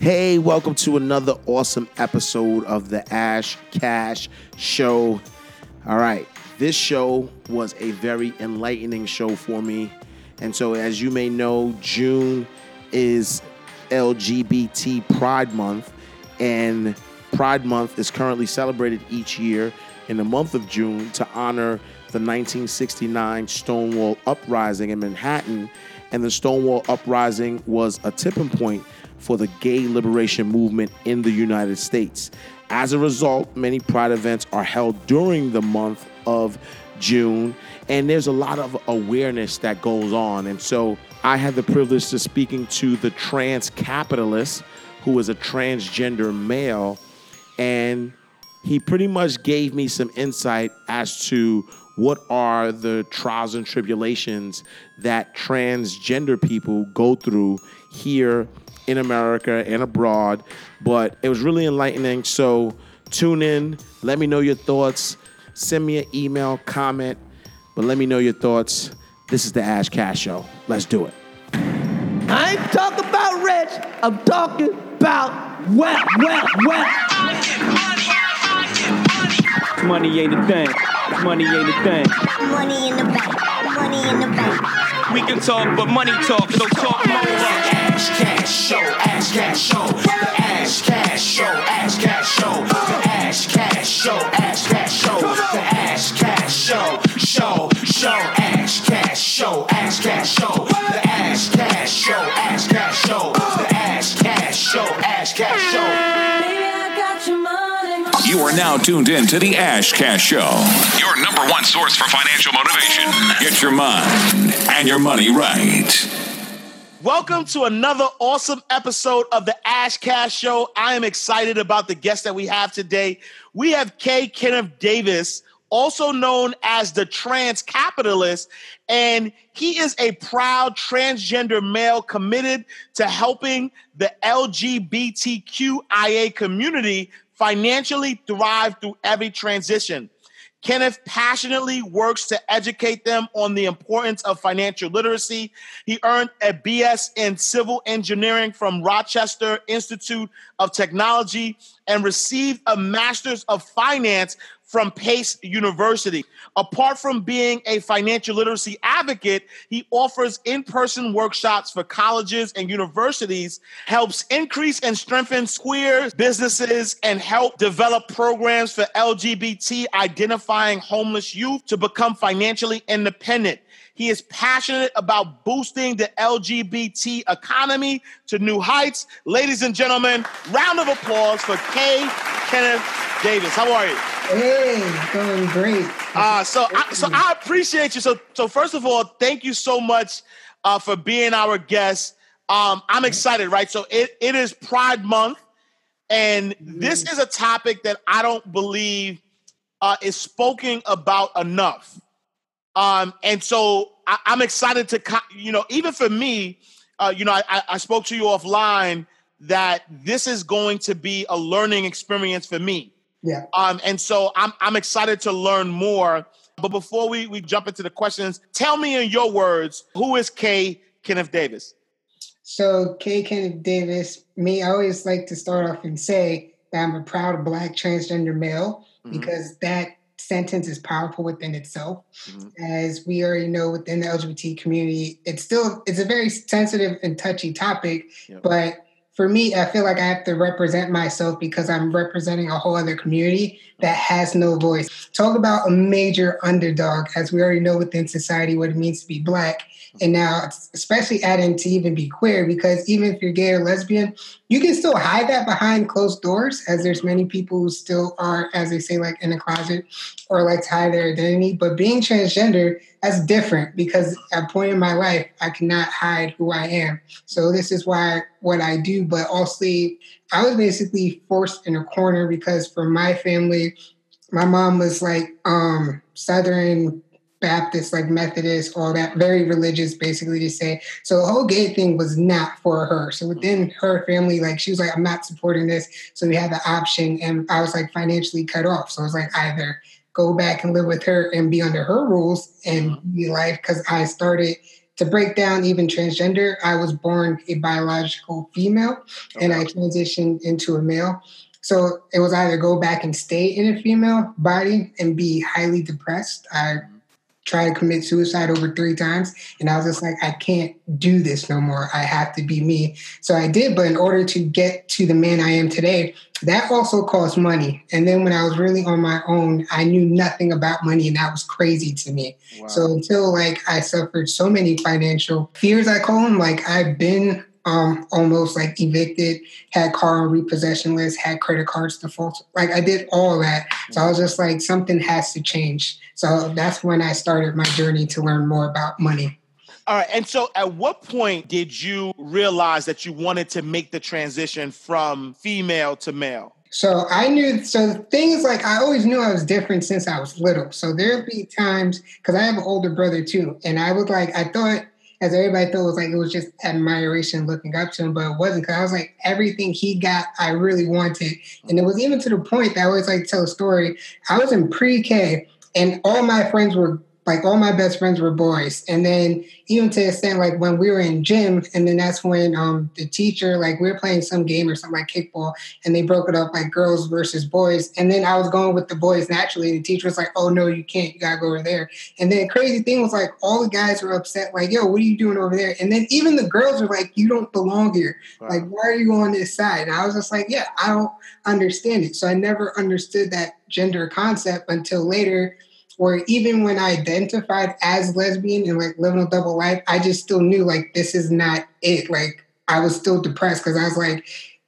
Hey, welcome to another awesome episode of the Ash Cash Show. All right, this show was a very enlightening show for me. And so, as you may know, June is LGBT Pride Month, and Pride Month is currently celebrated each year in the month of June to honor the 1969 Stonewall Uprising in Manhattan. And the Stonewall Uprising was a tipping point for the gay liberation movement in the United States. As a result, many Pride events are held during the month of June, and there's a lot of awareness that goes on. And so I had the privilege of speaking to the trans capitalist, who is a transgender male, and he pretty much gave me some insight as to what are the trials and tribulations that transgender people go through here in America and abroad. But it was really enlightening. So tune in, let me know your thoughts, send me an email, comment, but let me know your thoughts. This is the Ash Cash Show. Let's do it. I ain't talking about rich, I'm talking about well, well, well. Money ain't a thing. Money ain't a thing. Money in the bank. Money in the bank. We can talk, but money talk, so talk more. Ash Cash Show, Ash Cash Show, the Ash Cash Show, Ash Cash Show, the Ash Cash Show, Ash Cash Show, the Ash Cash Show, Show, Show, Ash Cash Show, Ash Cash Show, the Ash Cash Show, Ash Cash Show, the Ash Cash Show, Ash Cash Show. You are now tuned in to the Ash Cash Show, your number one source for financial motivation. Get your mind and your money right. Welcome to another awesome episode of the Ash Cash Show. I am excited about the guest that we have today. We have K. Kenneth Davis, also known as the Trans Capitalist, and he is a proud transgender male committed to helping the LGBTQIA community financially thrive through every transition. Kenneth passionately works to educate them on the importance of financial literacy. He earned a BS in civil engineering from Rochester Institute of Technology and received a master's of finance from Pace University. Apart from being a financial literacy advocate, he offers in person workshops for colleges and universities, helps increase and strengthen queer businesses, and help develop programs for LGBT identifying homeless youth to become financially independent. He is passionate about boosting the LGBT economy to new heights. Ladies and gentlemen, round of applause for K. Kenneth Davis. How are you? Hey, going great. Uh, so, I, so I appreciate you. So, so first of all, thank you so much uh, for being our guest. Um, I'm excited, right? So it, it is Pride Month, and this is a topic that I don't believe uh, is spoken about enough. Um, and so I, I'm excited to, you know, even for me, uh, you know, I, I- spoke to you offline that this is going to be a learning experience for me. Yeah. Um, and so I'm I'm excited to learn more. But before we, we jump into the questions, tell me in your words, who is K. Kenneth Davis? So, K. Kenneth Davis, me, I always like to start off and say that I'm a proud black transgender male Mhm. because that sentence is powerful within itself. Mhm. As we already know within the LGBT community, it's still it's a very sensitive and touchy topic, Yep. but for me, I feel like I have to represent myself because I'm representing a whole other community that has no voice. Talk about a major underdog, as we already know within society what it means to be black. And now, especially adding to even be queer, because even if you're gay or lesbian, you can still hide that behind closed doors, as there's many people who still are, as they say, like in a closet or like hide their identity. But being transgender, that's different because at a point in my life, I cannot hide who I am. So this is why what I do. But also, I was basically forced in a corner because for my family, my mom was like um Southern Baptist, like Methodist, all that, very religious, basically to say. So the whole gay thing was not for her. So within her family, like she was like, I'm not supporting this. So we had the option, and I was like financially cut off. So I was like, either go back and live with her and be under her rules and mm-hmm. be life because I started to break down even transgender, I was born a biological female and I transitioned into a male. So it was either go back and stay in a female body and be highly depressed. I mm-hmm. tried to commit suicide over three times and I was just like, I can't do this no more. I have to be me. So I did, but in order to get to the man I am today, that also cost money. And then when I was really on my own, I knew nothing about money and that was crazy to me. Wow. So until like I suffered so many financial fears, I call them, like I've been um, almost like evicted, had car on repossession list, had credit cards default. Like I did all that. So I was just like, something has to change. So that's when I started my journey to learn more about money. All right. And so at what point did you realize that you wanted to make the transition from female to male? So I knew, so things like, I always knew I was different since I was little. So there'd be times, because I have an older brother too, and I was like, I thought as everybody thought it was like it was just admiration looking up to him, but it wasn't because I was like everything he got, I really wanted, and it was even to the point that I always like tell a story. I was in pre-K, and all my friends were like all my best friends were boys. And then even to the extent like when we were in gym, and then that's when um the teacher, like we were playing some game or something like kickball, and they broke it up like girls versus boys. And then I was going with the boys naturally. The teacher was like, Oh no, you can't, you gotta go over there. And then the crazy thing was like all the guys were upset, like, yo, what are you doing over there? And then even the girls were like, You don't belong here. Wow. Like, why are you on this side? And I was just like, Yeah, I don't understand it. So I never understood that gender concept until later where even when I identified as lesbian and like living a double life, I just still knew like this is not it. Like I was still depressed because I was like,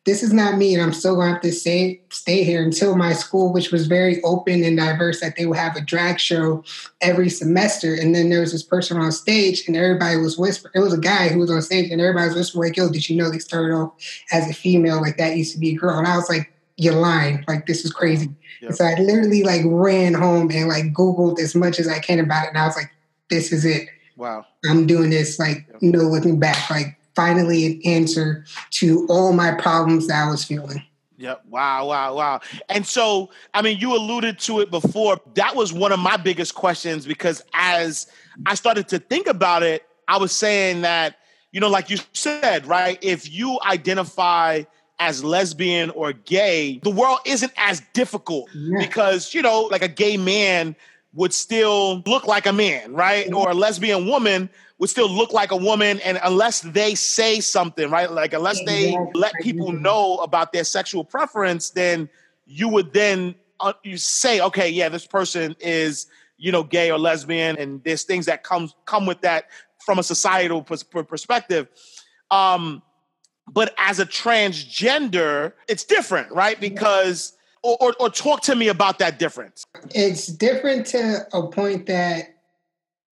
this is not me, and I'm still gonna have to stay stay here until my school, which was very open and diverse, that they would have a drag show every semester. And then there was this person on stage, and everybody was whispering. It was a guy who was on stage, and everybody was whispering like, "Yo, did you know they started off as a female? Like that used to be a girl?" And I was like, "You're lying! Like this is crazy." Yep. So I literally like ran home and like Googled as much as I can about it. And I was like, this is it. Wow. I'm doing this like yep. no looking back. Like finally an answer to all my problems that I was feeling. Yep. Wow, wow, wow. And so, I mean, you alluded to it before. That was one of my biggest questions because as I started to think about it, I was saying that, you know, like you said, right? If you identify as lesbian or gay, the world isn't as difficult yeah. because, you know, like a gay man would still look like a man, right? Yeah. Or a lesbian woman would still look like a woman. And unless they say something, right? Like, unless they let people know about their sexual preference, then you would then uh, you say, okay, yeah, this person is, you know, gay or lesbian. And there's things that comes come with that from a societal pers- perspective. Um, but as a transgender, it's different, right? Because or, or, or talk to me about that difference. It's different to a point that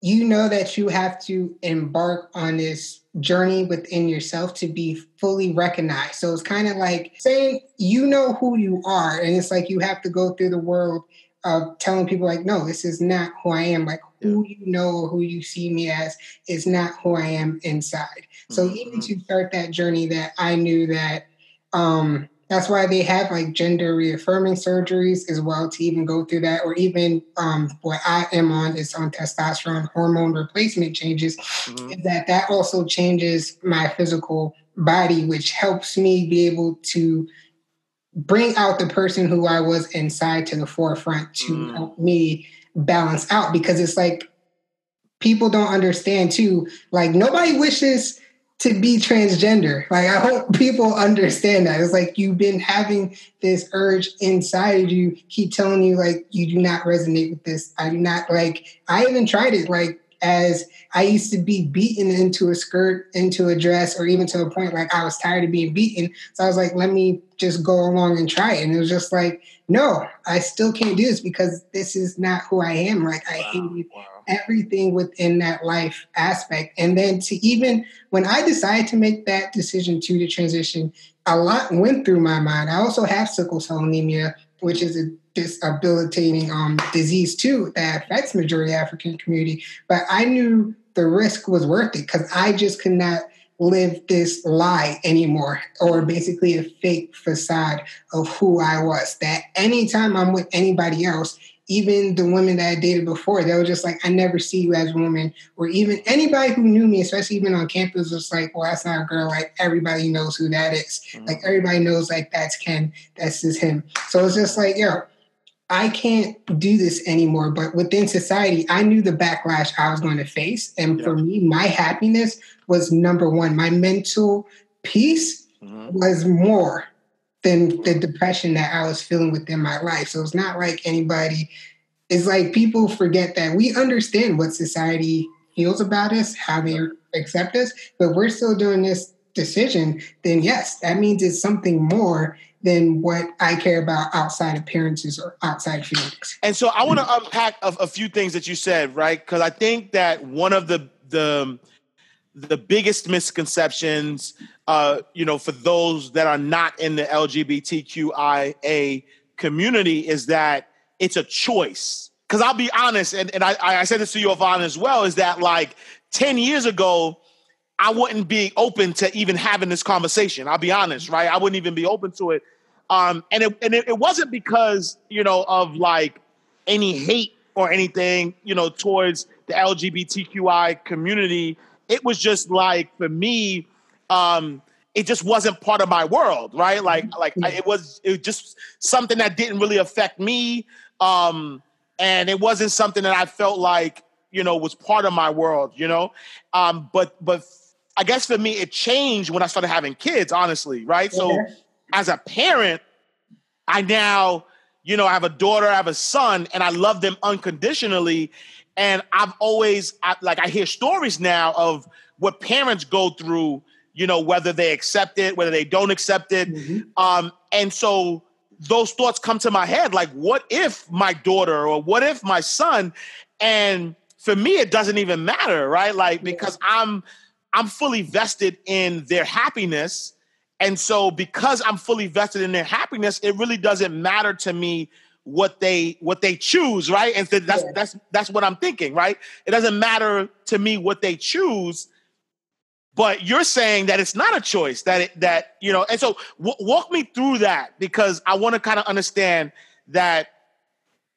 you know that you have to embark on this journey within yourself to be fully recognized. So it's kind of like saying you know who you are, and it's like you have to go through the world of telling people like, no, this is not who I am. Like who you know or who you see me as is not who I am inside. So mm-hmm. even to start that journey that I knew that um that's why they have like gender reaffirming surgeries as well to even go through that or even um, what i am on is on testosterone hormone replacement changes mm-hmm. is that that also changes my physical body which helps me be able to bring out the person who i was inside to the forefront to mm-hmm. help me balance out because it's like people don't understand too like nobody wishes to be transgender. Like I hope people understand that. It's like you've been having this urge inside you, keep telling you like you do not resonate with this. I do not like I even tried it like as I used to be beaten into a skirt, into a dress, or even to a point like I was tired of being beaten. So I was like, let me just go along and try it. And it was just like, no, I still can't do this because this is not who I am. Like I wow, hated wow everything within that life aspect. And then to even when I decided to make that decision to the transition, a lot went through my mind. I also have sickle cell anemia, which is a disabilitating um, disease too that affects majority African community. But I knew the risk was worth it because I just could not live this lie anymore or basically a fake facade of who I was. That anytime I'm with anybody else, even the women that I dated before, they were just like, I never see you as a woman. Or even anybody who knew me, especially even on campus, was like, well, that's not a girl. Like everybody knows who that is. Mm-hmm. Like everybody knows like that's Ken, that's just him. So it's just like, yo, I can't do this anymore. But within society, I knew the backlash I was going to face. And for me, my happiness was number one. My mental peace Mm-hmm. was more than the depression that I was feeling within my life. So it's not like anybody, it's like people forget that we understand what society feels about us, how they accept us, but we're still doing this decision, then yes, that means it's something more than what I care about outside appearances or outside feelings. And so I want to unpack a, a few things that you said, right? Because I think that one of the the the biggest misconceptions, uh, you know, for those that are not in the LGBTQIA community is that it's a choice. Because I'll be honest, and, and I, I said this to you, Yvonne, as well, is that like 10 years ago, I wouldn't be open to even having this conversation. I'll be honest, right? I wouldn't even be open to it. Um, and it, and it, it wasn't because, you know, of like any hate or anything, you know, towards the LGBTQI community. It was just like for me, um, it just wasn't part of my world, right? Like, like I, it was, it was just something that didn't really affect me, um, and it wasn't something that I felt like, you know, was part of my world, you know. Um, but, but I guess for me, it changed when I started having kids, honestly, right? So, as a parent, I now, you know, I have a daughter, I have a son, and I love them unconditionally. And I've always, I, like, I hear stories now of what parents go through, you know, whether they accept it, whether they don't accept it. Um, and so those thoughts come to my head like, what if my daughter or what if my son? And for me, it doesn't even matter, right? Like, because I'm, I'm fully vested in their happiness. And so because I'm fully vested in their happiness, it really doesn't matter to me what they what they choose, right? And so that's Yeah. that's that's what I'm thinking, right? It doesn't matter to me what they choose. But you're saying that it's not a choice that it, that you know, and so w- walk me through that because I want to kind of understand that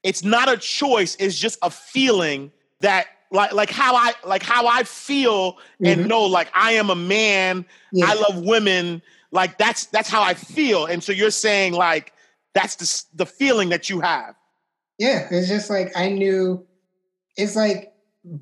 it's not a choice; it's just a feeling that like like how I like how I feel and Mhm. know like I am a man. Yeah. I love women. Like that's that's how I feel. And so you're saying like that's the the feeling that you have. Yeah, it's just like I knew it's like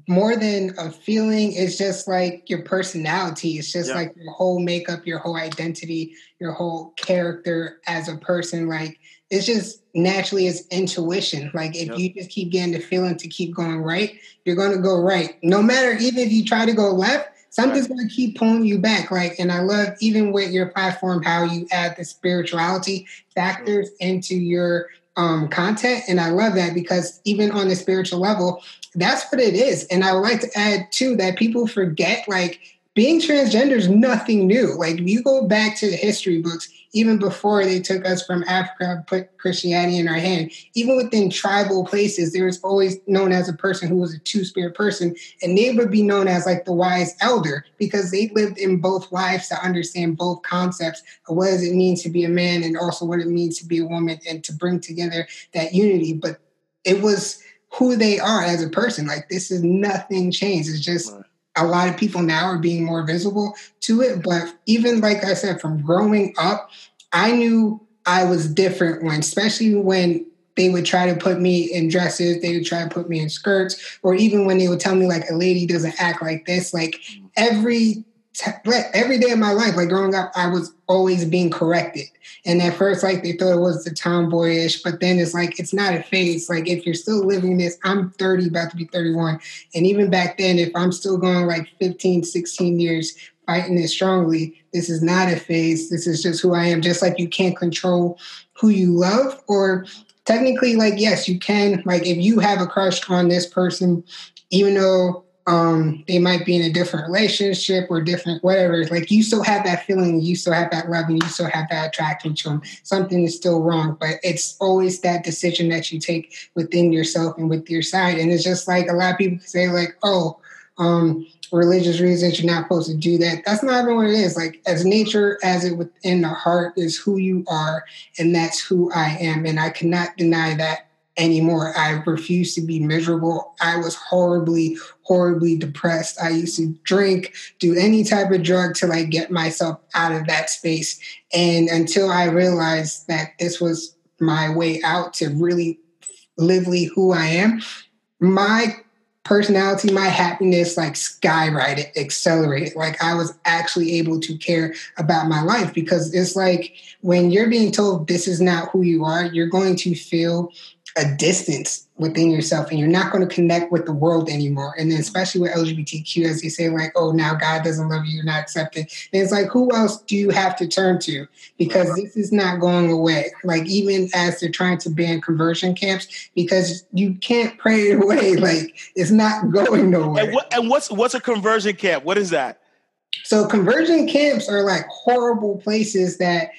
more than a feeling, it's just like your personality. It's just Yeah. like your whole makeup, your whole identity, your whole character as a person. Like it's just naturally it's intuition. Like if Yep. you just keep getting the feeling to keep going right, you're gonna go right. No matter even if you try to go left, something's gonna keep pulling you back. Like, and I love even with your platform how you add the spirituality factors into your um, content. And I love that because even on the spiritual level, that's what it is. And I would like to add too that people forget like being transgender is nothing new. Like if you go back to the history books, even before they took us from Africa and put Christianity in our hand, even within tribal places, there was always known as a person who was a two spirit person, and they would be known as like the wise elder because they lived in both lives to understand both concepts of what does it mean to be a man and also what it means to be a woman and to bring together that unity. But it was who they are as a person. Like this is nothing changed. It's just. A lot of people now are being more visible to it. But even like I said, from growing up, I knew I was different when, especially when they would try to put me in dresses, they would try to put me in skirts, or even when they would tell me like a lady doesn't act like this. Like mm. every every day of my life, like growing up, I was always being corrected. And at first, like they thought it was the tomboyish, but then it's like it's not a phase. Like if you're still living this, I'm 30, about to be 31. And even back then, if I'm still going like 15, 16 years fighting it strongly, this is not a phase. This is just who I am. Just like you can't control who you love, or technically, like, yes, you can. Like if you have a crush on this person, even though um, they might be in a different relationship or different whatever. Like you still have that feeling, you still have that love, and you still have that attraction to them. Something is still wrong, but it's always that decision that you take within yourself and with your side. And it's just like a lot of people say, like, oh, um, religious reasons you're not supposed to do that. That's not even what it is. Like as nature, as it within the heart is who you are, and that's who I am, and I cannot deny that anymore. I refused to be miserable. I was horribly, horribly depressed. I used to drink, do any type of drug to like get myself out of that space. And until I realized that this was my way out to really lively who I am, my personality, my happiness like skyrocketed, accelerated. Like I was actually able to care about my life because it's like when you're being told this is not who you are, you're going to feel a distance within yourself and you're not going to connect with the world anymore. And then especially with LGBTQ, as you say, like, oh, now God doesn't love you, you're not accepted. And it's like, who else do you have to turn to? Because this is not going away. Like even as they're trying to ban conversion camps, because you can't pray it away. Like it's not going nowhere. And, what, and what's what's a conversion camp? What is that? So conversion camps are like horrible places that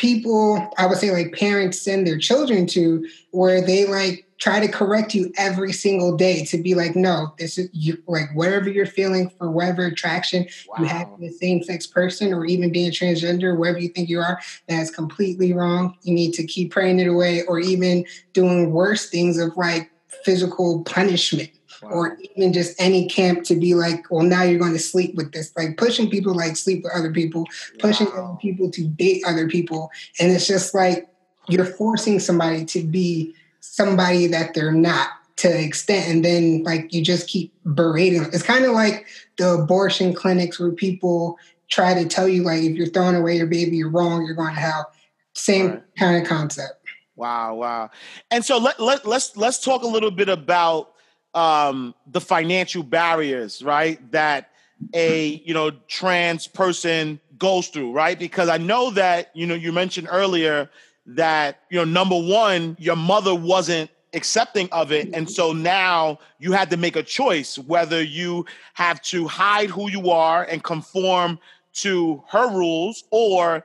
people, I would say like parents send their children to where they like try to correct you every single day to be like, no, this is you like whatever you're feeling for whatever attraction wow. you have with the same sex person or even being transgender, wherever you think you are, that's completely wrong. You need to keep praying it away or even doing worse things of like physical punishment wow. or even just any camp to be like, well, now you're going to sleep with this, like pushing people like sleep with other people, pushing wow. other people to date other people. And it's just like you're forcing somebody to be somebody that they're not to an extent and then like you just keep berating them. it's kind of like the abortion clinics where people try to tell you like if you're throwing away your baby you're wrong you're going to hell same right. kind of concept wow wow and so let, let, let's let's talk a little bit about um, the financial barriers, right? That a you know trans person goes through, right? Because I know that you know you mentioned earlier that you know number one, your mother wasn't accepting of it, and so now you had to make a choice whether you have to hide who you are and conform to her rules, or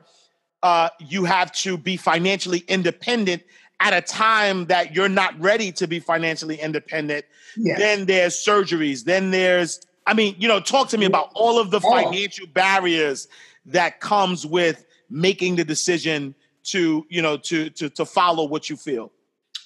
uh, you have to be financially independent at a time that you're not ready to be financially independent. Yes. Then there's surgeries. Then there's, I mean, you know, talk to me about all of the oh. financial barriers that comes with making the decision to, you know, to to to follow what you feel.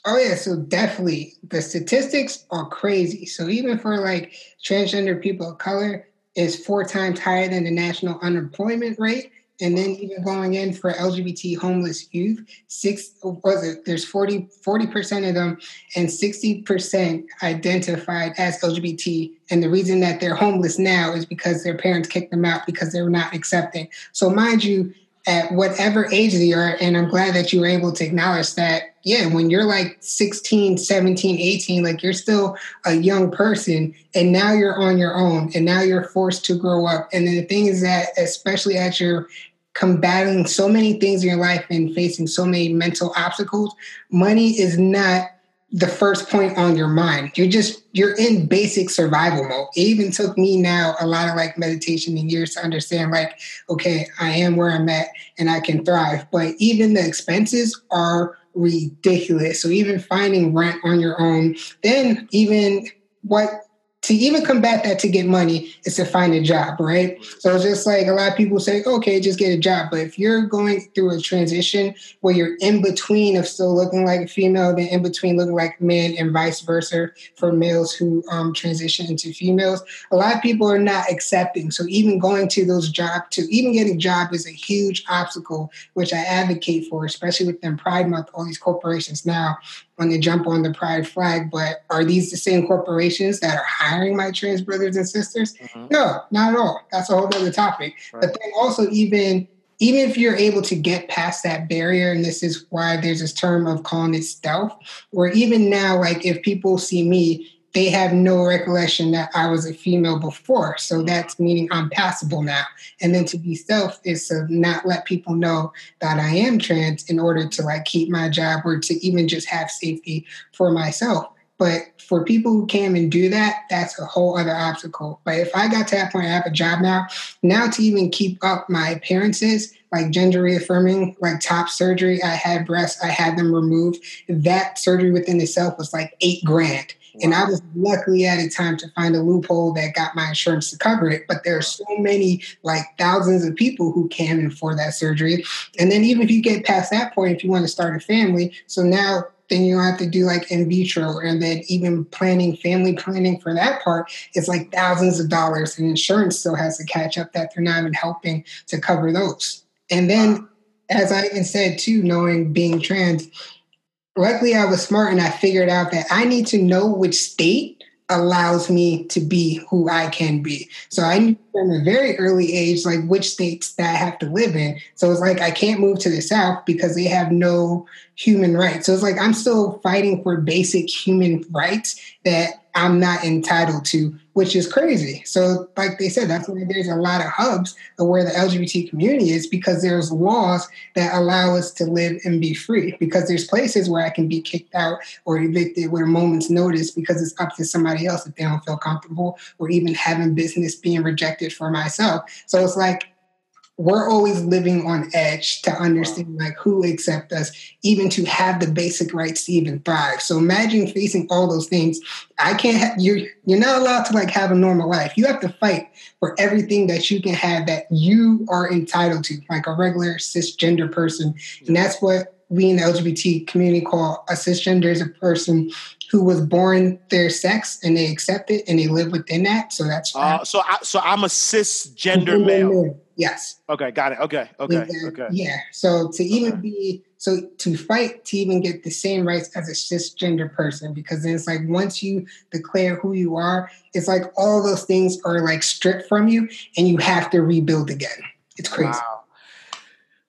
Oh yeah, so definitely the statistics are crazy. So even for like transgender people of color, is four times higher than the national unemployment rate. And then even going in for LGBT homeless youth, six was it? There's 40 percent of them, and sixty percent identified as LGBT. And the reason that they're homeless now is because their parents kicked them out because they were not accepting. So mind you, at whatever age they are, and I'm glad that you were able to acknowledge that. Yeah, when you're like 16, 17, 18, like you're still a young person, and now you're on your own, and now you're forced to grow up. And then the thing is that, especially at your combating so many things in your life and facing so many mental obstacles, money is not the first point on your mind. You're just you're in basic survival mode. It even took me now a lot of like meditation and years to understand like, okay, I am where I'm at and I can thrive. But even the expenses are ridiculous. So even finding rent on your own, then even what to even combat that to get money is to find a job, right? So it's just like a lot of people say, okay, just get a job. But if you're going through a transition where you're in between of still looking like a female, then in between looking like a man, and vice versa for males who um, transition into females, a lot of people are not accepting. So even going to those jobs, to even getting a job is a huge obstacle, which I advocate for, especially within Pride Month. All these corporations now when they jump on the pride flag, but are these the same corporations that are hiring my trans brothers and sisters? Mm-hmm. No, not at all. That's a whole other topic. Right. But then also even even if you're able to get past that barrier, and this is why there's this term of calling it stealth, where even now, like if people see me they have no recollection that I was a female before. So mm. that's meaning I'm passable now. And then to be stealth is to not let people know that I am trans in order to like keep my job or to even just have safety for myself. But for people who can and do that, that's a whole other obstacle. But if I got to that point, I have a job now. Now to even keep up my appearances, like gender reaffirming, like top surgery, I had breasts, I had them removed. That surgery within itself was like eight grand. And I was luckily at a time to find a loophole that got my insurance to cover it. But there are so many, like thousands of people who can afford that surgery. And then even if you get past that point, if you want to start a family, so now then you don't have to do like in vitro, and then even planning family planning for that part is like thousands of dollars, and insurance still has to catch up that they're not even helping to cover those. And then, as I even said too, knowing being trans, luckily I was smart and I figured out that I need to know which state allows me to be who I can be. So I knew from a very early age, like which states that I have to live in. So it's like I can't move to the South because they have no human rights. So it's like I'm still fighting for basic human rights that I'm not entitled to, which is crazy. So, like they said, that's why there's a lot of hubs of where the LGBT community is because there's laws that allow us to live and be free. Because there's places where I can be kicked out or evicted with a moment's notice because it's up to somebody else if they don't feel comfortable, or even having business being rejected for myself. So it's like we're always living on edge to understand like who accept us even to have the basic rights to even thrive. So imagine facing all those things. I can't ha- you're you're not allowed to like have a normal life. You have to fight for everything that you can have that you are entitled to like a regular cisgender person. And that's what we in the lgbt community call a cisgender is a person who was born their sex and they accept it and they live within that. So that's Uh, so I, so I'm a cisgender male. Yes Okay, got it. Okay, okay, Exactly. okay. Yeah. So to even be so to fight to even get the same rights as a cisgender person, because then it's like once you declare who you are, it's like all those things are like stripped from you and you have to rebuild again. It's crazy. Wow.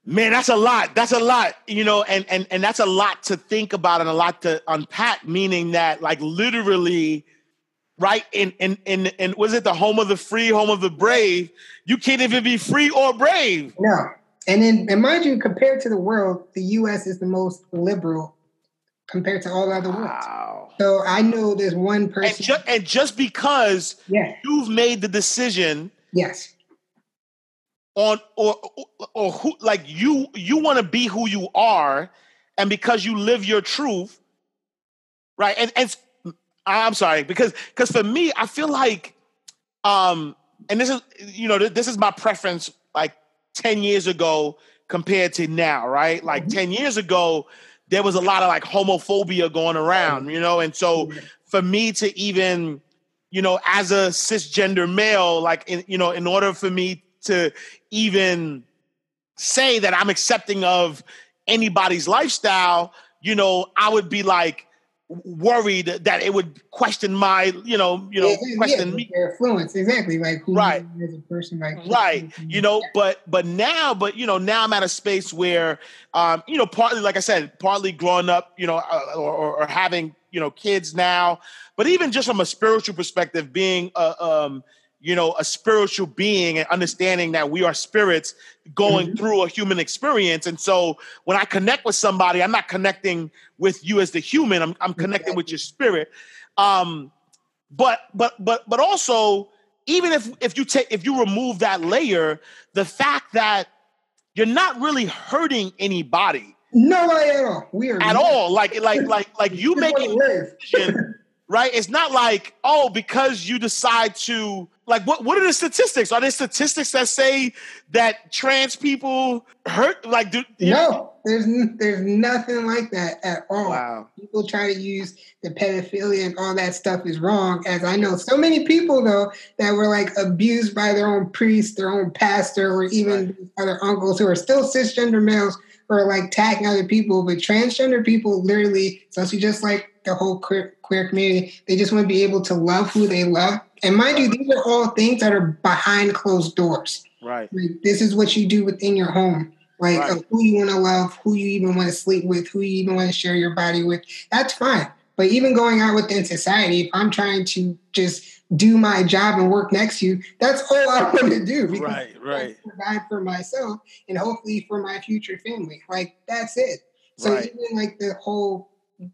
Man, that's a lot. That's a lot, you know, and and and that's a lot to think about and a lot to unpack. Meaning that, like, literally, right in in in in was it the home of the free, home of the brave? You can't even be free or brave. No. And then and mind you, compared to the world, the US is the most liberal compared to all the other worlds. Wow. So I know there's one And, person. ju- and just because yeah. you've made the decision Yes. on or or, or who like you you want to be who you are and because you live your truth right and and i'm sorry because because for me i feel like um and this is you know this is my preference like 10 years ago compared to now right? Like 10 years ago there was a lot of like homophobia going around you know? And so for me to even you know as a cisgender male like in, you know in order for me to even say that i'm accepting of anybody's lifestyle you know i would be like worried that it would question my you know you know Yeah, question yeah, me Their influence, exactly. Like who Right. you as a person, like right you know but but now but you know now i'm at a space where um you know partly like i said partly growing up you know uh, or, or, or having you know kids now but even just from a spiritual perspective being a um you know a spiritual being and understanding that we are spirits going through a human experience. And so when i connect with somebody i'm not connecting with you as the human. I'm, I'm connecting with your spirit. Um but but but but also even if if you take if you remove that layer the fact that you're not really hurting anybody No way at all. We are at not- all. Like like like like you making decision, right it's not like oh because you decide to like what what are the statistics are there statistics that say that trans people hurt like do you- No, there's n- there's nothing like that at all. wow People try to use the pedophilia and all that stuff is wrong. As I know, so many people though that were like abused by their own priest, their own pastor, or even other uncles who are still cisgender males are like tagging other people. But transgender people literally, especially just like the whole queer, queer community, they just want to be able to love who they love. And mind you, these are all things that are behind closed doors. right Like, this is what you do within your home. Like Right. uh, who you want to love, who you even want to sleep with, who you even want to share your body with. That's fine. But even going out within society, if I'm trying to just do my job and work next to you, that's all I want to do. Right, right. Provide for myself and hopefully for my future family. Like that's it. So Right. even like the whole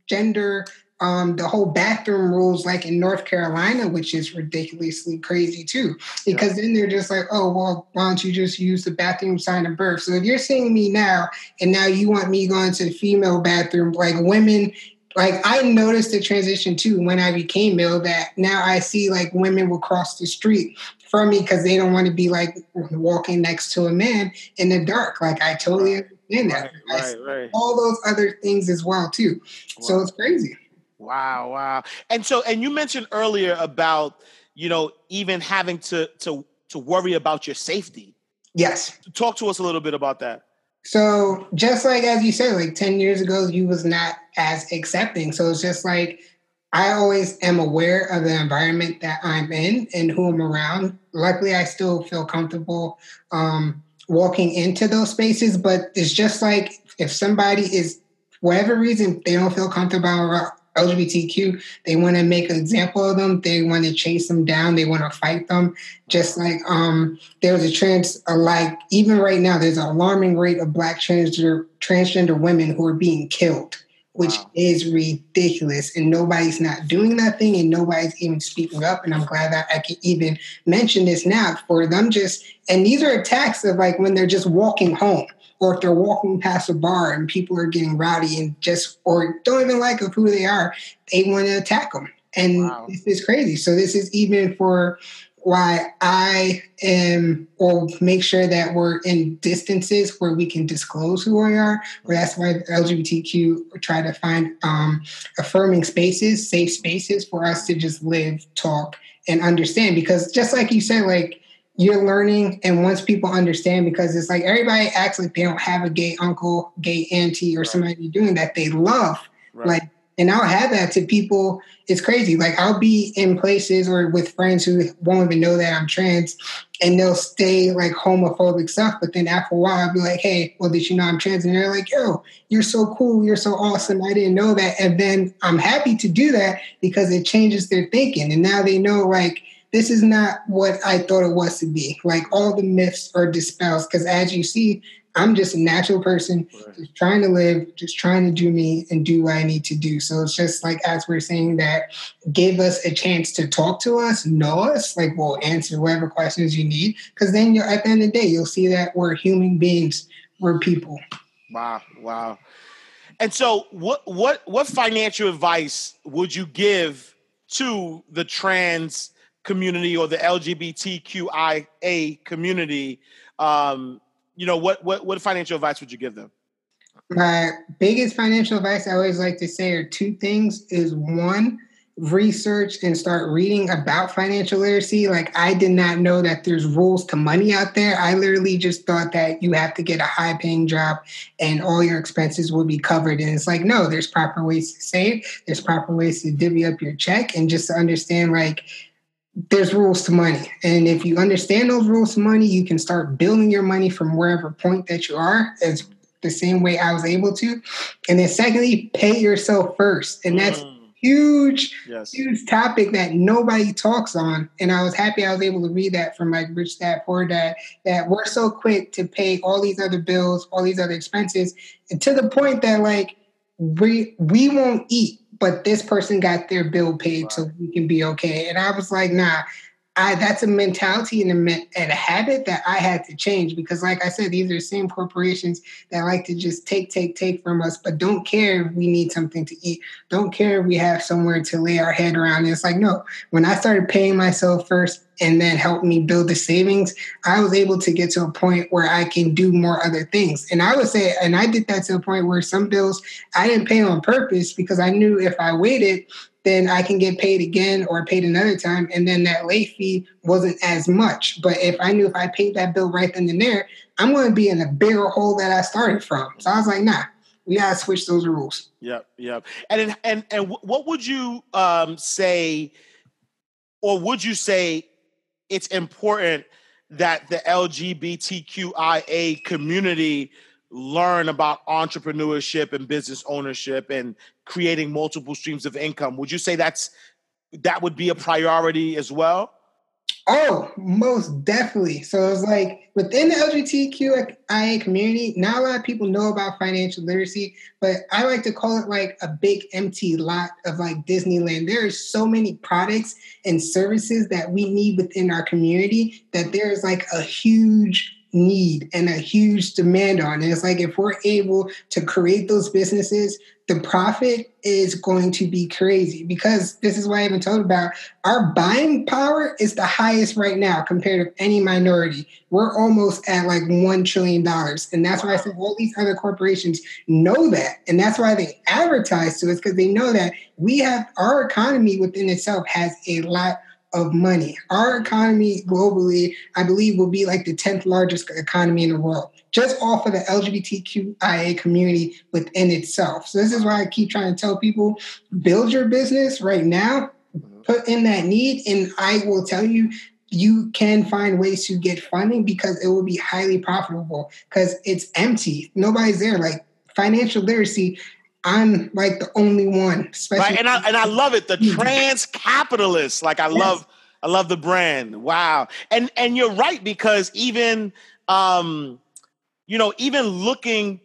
gender um, the whole bathroom rules, like in North Carolina, which is ridiculously crazy too, because then they're just like, oh, well, why don't you just use the bathroom sign of birth? So if you're seeing me now, and now you want me going to the female bathroom, like women, like I noticed the transition too when I became male that now I see like women will cross the street from me because they don't want to be like walking next to a man in the dark. Like I totally understand that. Right, right, right. All those other things as well too. So it's crazy. Wow, wow. And so and you mentioned earlier about, you know, even having to to to worry about your safety. Yes. Talk to us a little bit about that. So just like as you said, like 10 years ago, you was not as accepting. So it's just like I always am aware of the environment that I'm in and who I'm around. Luckily, I still feel comfortable um, walking into those spaces, but it's just like if somebody is, whatever reason, they don't feel comfortable around LGBTQ, they want to make an example of them, they want to chase them down, they want to fight them. Just like um, there's a trans, like even right now, there's an alarming rate of Black transgender transgender women who are being killed which Wow. is ridiculous. And nobody's not doing nothing and nobody's even speaking up. And I'm glad that I can even mention this now for them just, and these are attacks of like when they're just walking home or if they're walking past a bar and people are getting rowdy and just, or don't even like of who they are, they want to attack them. And Wow. this is crazy. So this is even for why I am or make sure that we're in distances where we can disclose who we are. Where that's why LGBTQ try to find um, affirming spaces, safe spaces for us to just live, talk, and understand. Because just like you said, like you're learning, and once people understand, because it's like everybody acts like they don't have a gay uncle, gay auntie, or somebody doing that they love. Right. Like, and I'll have that to people. It's crazy. Like I'll be in places or with friends who won't even know that I'm trans, and they'll stay like homophobic stuff. But then after a while, I'll be like, "Hey, well, did you know I'm trans?" And they're like, "Yo, you're so cool. You're so awesome. I didn't know that." And then I'm happy to do that because it changes their thinking, and now they know like this is not what I thought it was to be. Like all the myths are dispelled because as you see, I'm just a natural person, just trying to live, just trying to do me and do what I need to do. So it's just like as we're saying that, give us a chance to talk to us, know us, like we'll answer whatever questions you need. Because then you're at the end of the day, you'll see that we're human beings, we're people. Wow, wow. And so what what what financial advice would you give to the trans community or the LGBTQIA community? Um, you know, what what what financial advice would you give them? My biggest financial advice I always like to say are two things is one, research and start reading about financial literacy. Like I did not know that there's rules to money out there. I literally just thought that you have to get a high paying job and all your expenses will be covered. And it's like, no, there's proper ways to save, there's proper ways to divvy up your check and just to understand like there's rules to money. And if you understand those rules to money, you can start building your money from wherever point that you are as the same way I was able to. And then secondly, pay yourself first. And that's Mm, huge, yes. huge topic that nobody talks on. And I was happy I was able to read that from like Rich Dad Poor Dad, that we're so quick to pay all these other bills, all these other expenses, and to the point that like we we won't eat, but this person got their bill paid so we can be okay. And I was like, nah, I that's a mentality and a, and a habit that I had to change because, like I said, these are the same corporations that like to just take, take, take from us, but don't care if we need something to eat. Don't care if we have somewhere to lay our head around. And it's like, no, when I started paying myself first and then helped me build the savings, I was able to get to a point where I can do more other things. And I would say, and I did that to a point where some bills I didn't pay on purpose because I knew if I waited, then I can get paid again or paid another time. And then that late fee wasn't as much. But if I knew if I paid that bill right then and there, I'm going to be in a bigger hole that I started from. So I was like, nah, we got to switch those rules. Yep, yep. And and, and what would you um, say, or would you say it's important that the LGBTQIA community learn about entrepreneurship and business ownership and creating multiple streams of income? Would you say that's that would be a priority as well? Oh, most definitely. So it's like within the LGBTQIA community, not a lot of people know about financial literacy, but I like to call it like a big empty lot of like Disneyland. There are so many products and services that we need within our community that there's like a huge need and a huge demand on. And it's like if we're able to create those businesses, the profit is going to be crazy because this is what I even told about. Our buying power is the highest right now compared to any minority. We're almost at like $1 trillion. And that's why I said all these other corporations know that. And that's why they advertise to us because they know that we have our economy within itself has a lot of money. Our economy globally, I believe, will be like the 10th largest economy in the world, just off of the LGBTQIA community within itself. So, this is why I keep trying to tell people build your business right now, mm-hmm. put in that need, and I will tell you. You can find ways to get funding because it will be highly profitable because it's empty. Nobody's there. Like financial literacy, I'm like the only one. Right, and I and I love it. The trans capitalist. Like I yes. love I love the brand. Wow. And and you're right because even um you know even looking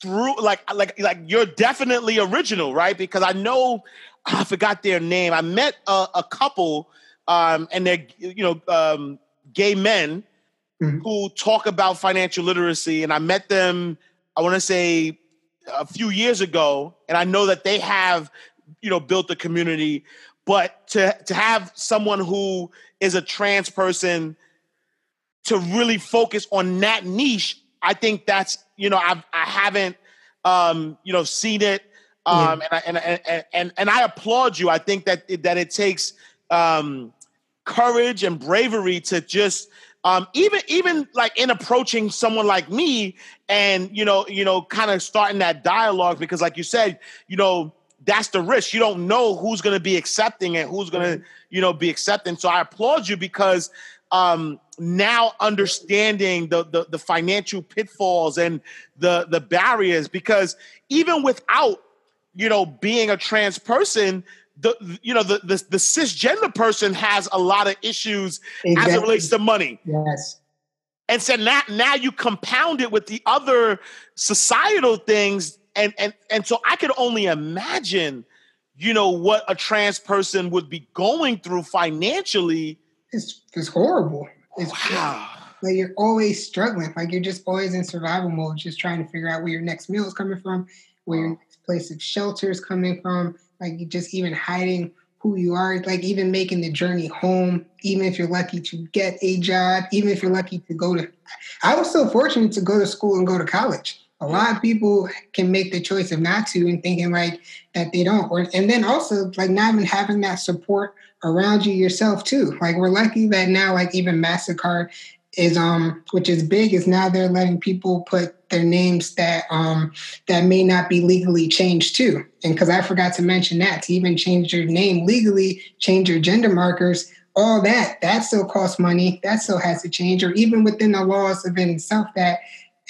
through like like like you're definitely original, right? Because I know I forgot their name. I met a, a couple um and they're you know um gay men mm-hmm. who talk about financial literacy and I met them I want to say a few years ago, and I know that they have, you know, built a community. But to to have someone who is a trans person to really focus on that niche, I think that's you know I've I haven't um, you know seen it, um, and, I, and, and and and I applaud you. I think that that it takes um, courage and bravery to just um, even even like in approaching someone like me and you know you know kind of starting that dialogue because like you said you know that's the risk. You don't know who's going to be accepting and who's going to you know be accepting. So i applaud you because um, now understanding the, the the financial pitfalls and the the barriers because even without you know being a trans person the you know the, the the, cisgender person has a lot of issues exactly. as it relates to money. Yes. And so now now you compound it with the other societal things and and and so I could only imagine you know what a trans person would be going through financially. It's it's horrible. It's wow. Like you're always struggling. Like you're just always in survival mode, just trying to figure out where your next meal is coming from, where your next place of shelter is coming from, like just even hiding who you are, like even making the journey home, even if you're lucky to get a job, even if you're lucky to go to. I was so fortunate to go to school and go to college. A lot of people can make the choice of not to and thinking like that they don't. Or, and then also like not even having that support around you yourself too. Like we're lucky that now like even MasterCard is um which is big is now they're letting people put their names that um that may not be legally changed too and because i forgot to mention that to even change your name legally change your gender markers all that that still costs money that still has to change or even within the laws of itself that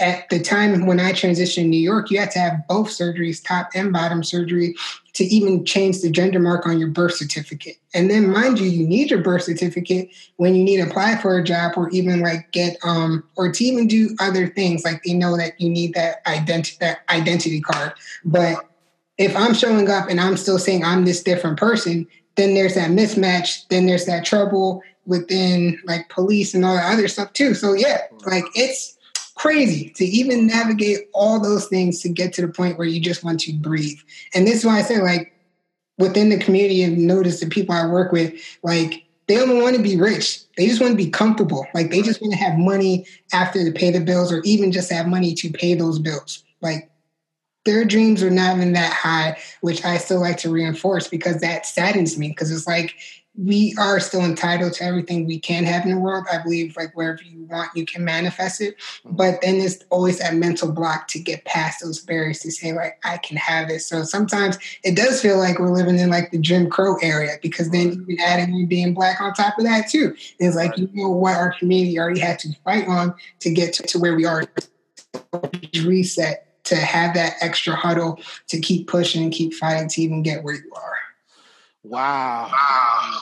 at the time when I transitioned to New York, you had to have both surgeries, top and bottom surgery, to even change the gender mark on your birth certificate. And then, mind you, you need your birth certificate when you need to apply for a job or even like get um or to even do other things. Like they know that you need that identity that identity card. But if I'm showing up and I'm still saying I'm this different person, then there's that mismatch. Then there's that trouble within like police and all that other stuff too. So yeah, like it's crazy to even navigate all those things to get to the point where you just want to breathe. And this is why I say, like, within the community and notice the people I work with, like, they don't want to be rich. They just want to be comfortable. Like, they just want to have money after to pay the bills or even just have money to pay those bills. Like, their dreams are not even that high, which I still like to reinforce because that saddens me because it's like we are still entitled to everything we can have in the world. I believe like wherever you want, you can manifest it. But then there's always that mental block to get past those barriers to say like I can have this. So sometimes it does feel like we're living in like the Jim Crow area because then you adding being black on top of that too. It's like you know what our community already had to fight on to get to, to where we are. Reset to have that extra huddle to keep pushing and keep fighting to even get where you are. Wow. Wow.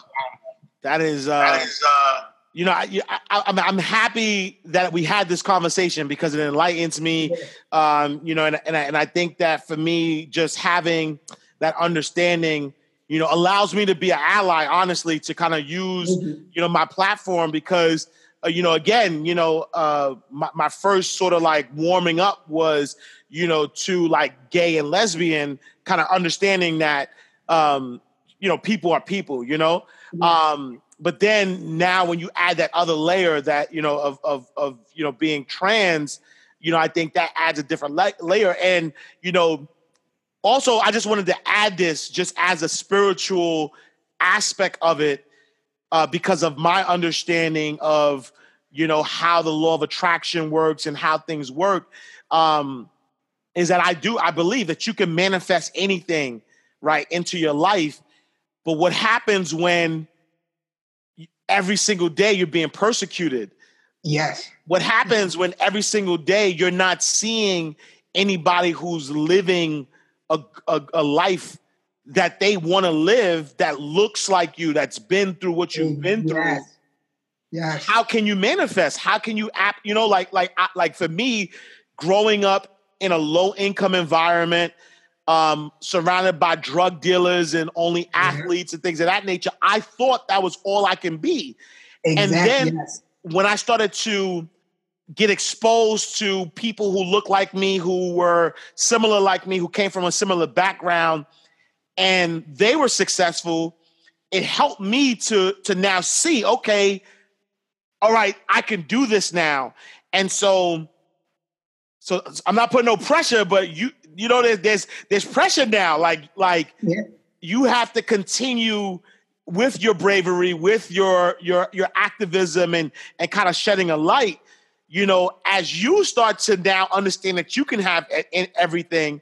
That is, uh, that is uh, you know, I, I, I'm, I'm happy that we had this conversation because it enlightens me. Um, you know, and, and, I, and I think that for me, just having that understanding, you know, allows me to be an ally, honestly, to kind of use, mm-hmm. you know, my platform because uh, you know, again, you know, uh, my, my first sort of like warming up was, you know, to like gay and lesbian kind of understanding that, um, you know, people are people, you know. Um, but then now when you add that other layer that you know of of of you know being trans, you know, I think that adds a different la- layer. And you know, also I just wanted to add this just as a spiritual aspect of it uh, because of my understanding of you know how the law of attraction works and how things work um, is that I do I believe that you can manifest anything right into your life, but what happens when every single day you're being persecuted? Yes. What happens when every single day you're not seeing anybody who's living a, a, a life that they want to live that looks like you, that's been through what you've been through? Yes. Yes. How can you manifest? How can you app? You know, like like like for me, growing up in a low income environment, um, surrounded by drug dealers and only athletes and things of that nature, I thought that was all I can be. And then yes. when I started to get exposed to people who look like me, who were similar like me, who came from a similar background, and they were successful, it helped me to to now see, okay, all right, I can do this now. And so so I'm not putting no pressure, but you you know there's there's, there's pressure now. Like like Yeah. you have to continue with your bravery, with your your your activism and and kind of shedding a light. You know, as you start to now understand that you can have e- everything,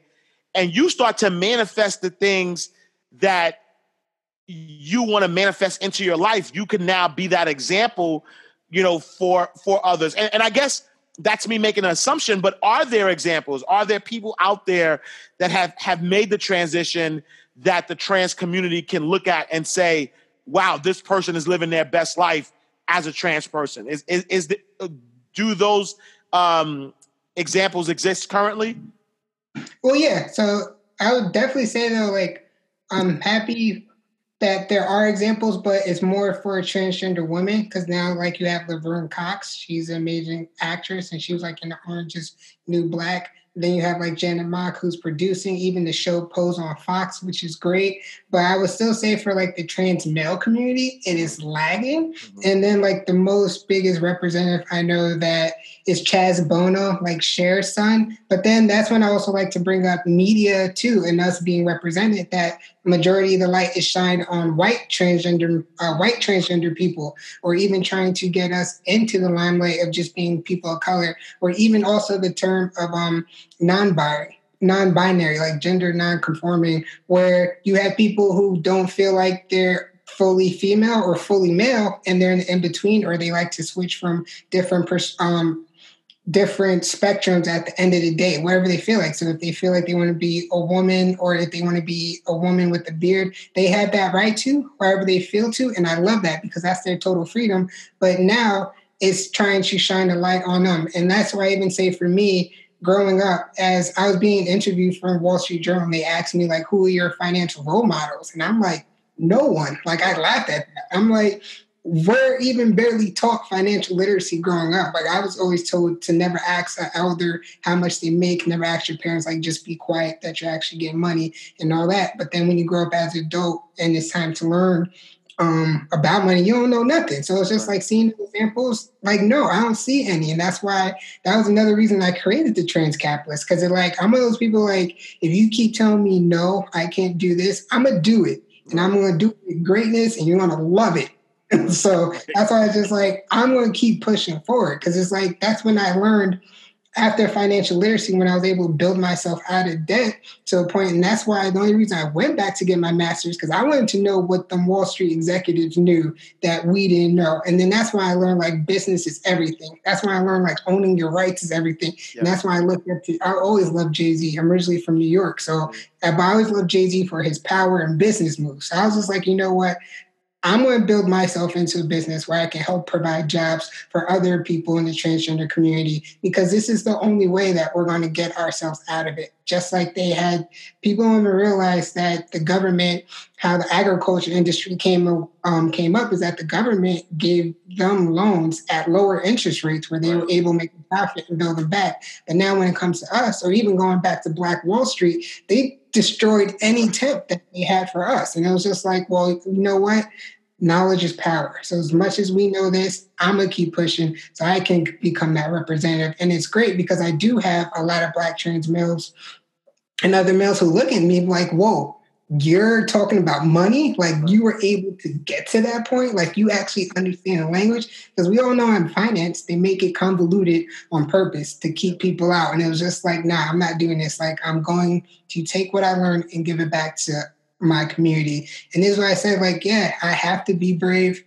and you start to manifest the things that you want to manifest into your life, you can now be that example, you know, for for others. And, and I guess that's me making an assumption, but are there examples? Are there people out there that have have made the transition that the trans community can look at and say, "Wow, this person is living their best life as a trans person"? Is is, is the, do those um, examples exist currently? Well, yeah. So I would definitely say though, like I'm happy that there are examples, but it's more for a transgender women because now, like, you have Laverne Cox. She's an amazing actress, and she was like in the Orange is New Black. Then you have like Janet Mock, who's producing even the show Pose on Fox, which is great. But I would still say for like the trans male community, it is lagging. Mm-hmm. And then like the most biggest representative I know that is Chaz Bono, like Cher's son. But then that's when I also like to bring up media too, and us being represented. That majority of the light is shined on white transgender, uh, white transgender people, or even trying to get us into the limelight of just being people of color, or even also the term of um, non-binary non-binary like gender non-conforming where you have people who don't feel like they're fully female or fully male and they're in, in between or they like to switch from different pers- um, different spectrums at the end of the day, whatever they feel like. So if they feel like they want to be a woman or if they want to be a woman with a beard, they have that right to, wherever they feel to. And I love that because that's their total freedom. But now it's trying to shine a light on them. And that's why I even say for me, growing up, as I was being interviewed from Wall Street Journal, they asked me like, who are your financial role models? And I'm like, no one. Like I laughed at that. I'm like, we're even barely taught financial literacy growing up. Like I was always told to never ask an elder how much they make, never ask your parents, like just be quiet that you're actually getting money and all that. But then when you grow up as an adult and it's time to learn um, about money, you don't know nothing. So it's just like seeing examples, like, no, I don't see any. And that's why that was another reason I created the trans capitalist. Cause it like I'm one of those people like, if you keep telling me no, I can't do this, I'm gonna do it. And I'm gonna do it with greatness and you're gonna love it. so that's why I was just like I'm going to keep pushing forward because it's like that's when I learned after financial literacy when I was able to build myself out of debt to a point, and that's why the only reason I went back to get my master's because I wanted to know what the Wall Street executives knew that we didn't know, and then that's why I learned like business is everything. That's why I learned like owning your rights is everything, Yeah. and that's why I looked up to. I always loved Jay Z. I'm originally from New York, so mm-hmm. but I always loved Jay Z for his power and business moves. So I was just like, you know what? I'm going to build myself into a business where I can help provide jobs for other people in the transgender community because this is the only way that we're going to get ourselves out of it. Just like they had people don't even realize that the government, how the agriculture industry came um, came up, is that the government gave them loans at lower interest rates where they were able to make a profit and build them back. But now, when it comes to us, or even going back to Black Wall Street, they destroyed any tip that they had for us. And it was just like, well, you know what? Knowledge is power. So as much as we know this, I'm gonna keep pushing so I can become that representative. And it's great because I do have a lot of black trans males and other males who look at me like, whoa, you're talking about money like you were able to get to that point like you actually understand the language because we all know in finance they make it convoluted on purpose to keep people out and it was just like nah i'm not doing this like i'm going to take what i learned and give it back to my community and this is why i said like yeah i have to be brave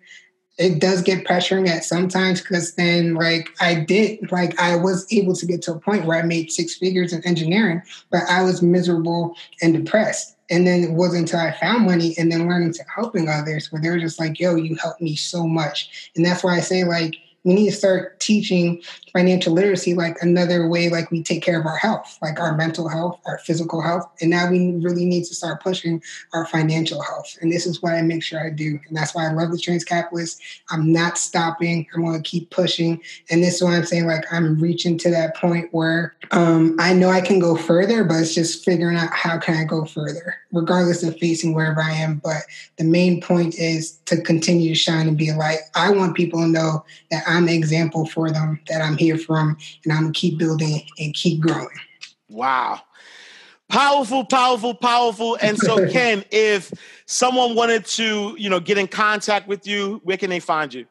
it does get pressuring at sometimes because then like I did like I was able to get to a point where I made six figures in engineering, but I was miserable and depressed. And then it wasn't until I found money and then learning to helping others where they're just like, yo, you helped me so much. And that's why I say like we need to start teaching financial literacy like another way like we take care of our health like our mental health our physical health. And now we really need to start pushing our financial health. And this is what i make sure i do. And that's why i love the trans capitalist. I'm not stopping. I'm going to keep pushing. And this is why i'm saying like i'm reaching to that point where um, i know i can go further but it's just figuring out how can i go further regardless of facing wherever i am. But the main point is to continue to shine and be a light. I want people to know that i'm an example for them that i'm here from, and I'm gonna keep building and keep growing. Wow. Powerful, powerful, powerful. And so, Ken, if someone wanted to, you know, get in contact with you, where can they find you?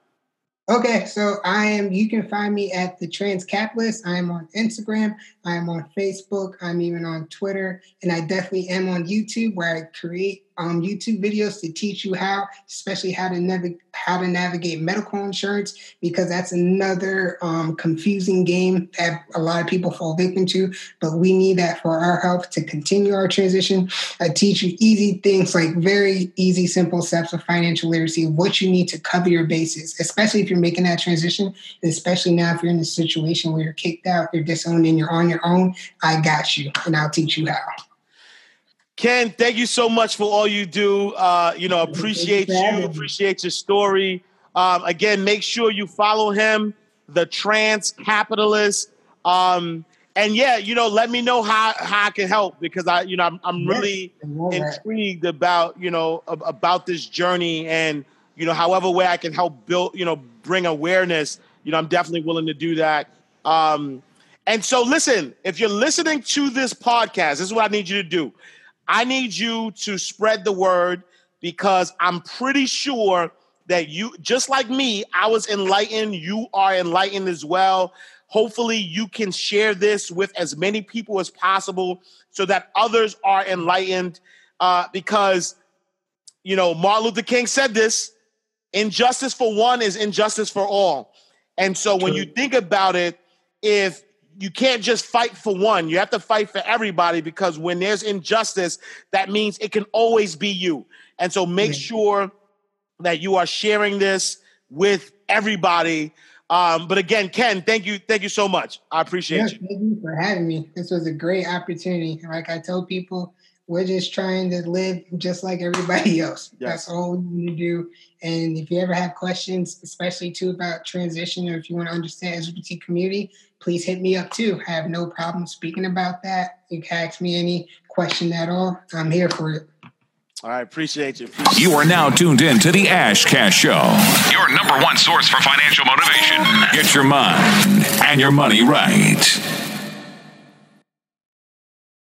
Okay, so I am. You can find me at the Trans Capitalist. I am on Instagram. I am on Facebook. I'm even on Twitter, and I definitely am on YouTube, where I create um, YouTube videos to teach you how, especially how to navigate how to navigate medical insurance, because that's another um, confusing game that a lot of people fall victim to. But we need that for our health to continue our transition. I teach you easy things like very easy, simple steps of financial literacy, what you need to cover your bases, especially if you're making that transition, especially now if you're in a situation where you're kicked out, you're disowned, and you're on your own. I got you, and I'll teach you how. Ken, thank you so much for all you do. Uh, you know, appreciate you, appreciate your story. Um, again, make sure you follow him, the trans capitalist. Um, and yeah, you know, let me know how, how I can help because I, you know, I'm, I'm really intrigued about, you know, about this journey and, you know, however way I can help build, you know, bring awareness, you know, I'm definitely willing to do that. Um, and so listen, if you're listening to this podcast, this is what I need you to do. I need you to spread the word because I'm pretty sure that you, just like me, I was enlightened. You are enlightened as well. Hopefully, you can share this with as many people as possible so that others are enlightened. Uh, because, you know, Martin Luther King said this injustice for one is injustice for all. And so, when you think about it, if you can't just fight for one. You have to fight for everybody because when there's injustice, that means it can always be you. And so make sure that you are sharing this with everybody. Um, but again, Ken, thank you, thank you so much. I appreciate yes, you. Thank you for having me. This was a great opportunity. Like I tell people, we're just trying to live just like everybody else. Yes. That's all we need to do. And if you ever have questions, especially too about transition, or if you want to understand LGBT community, please hit me up too. I have no problem speaking about that. You can ask me any question at all. I'm here for it. All right, appreciate you. Appreciate you are now tuned in to the Ash Cash Show, your number one source for financial motivation. Get your mind and your money right.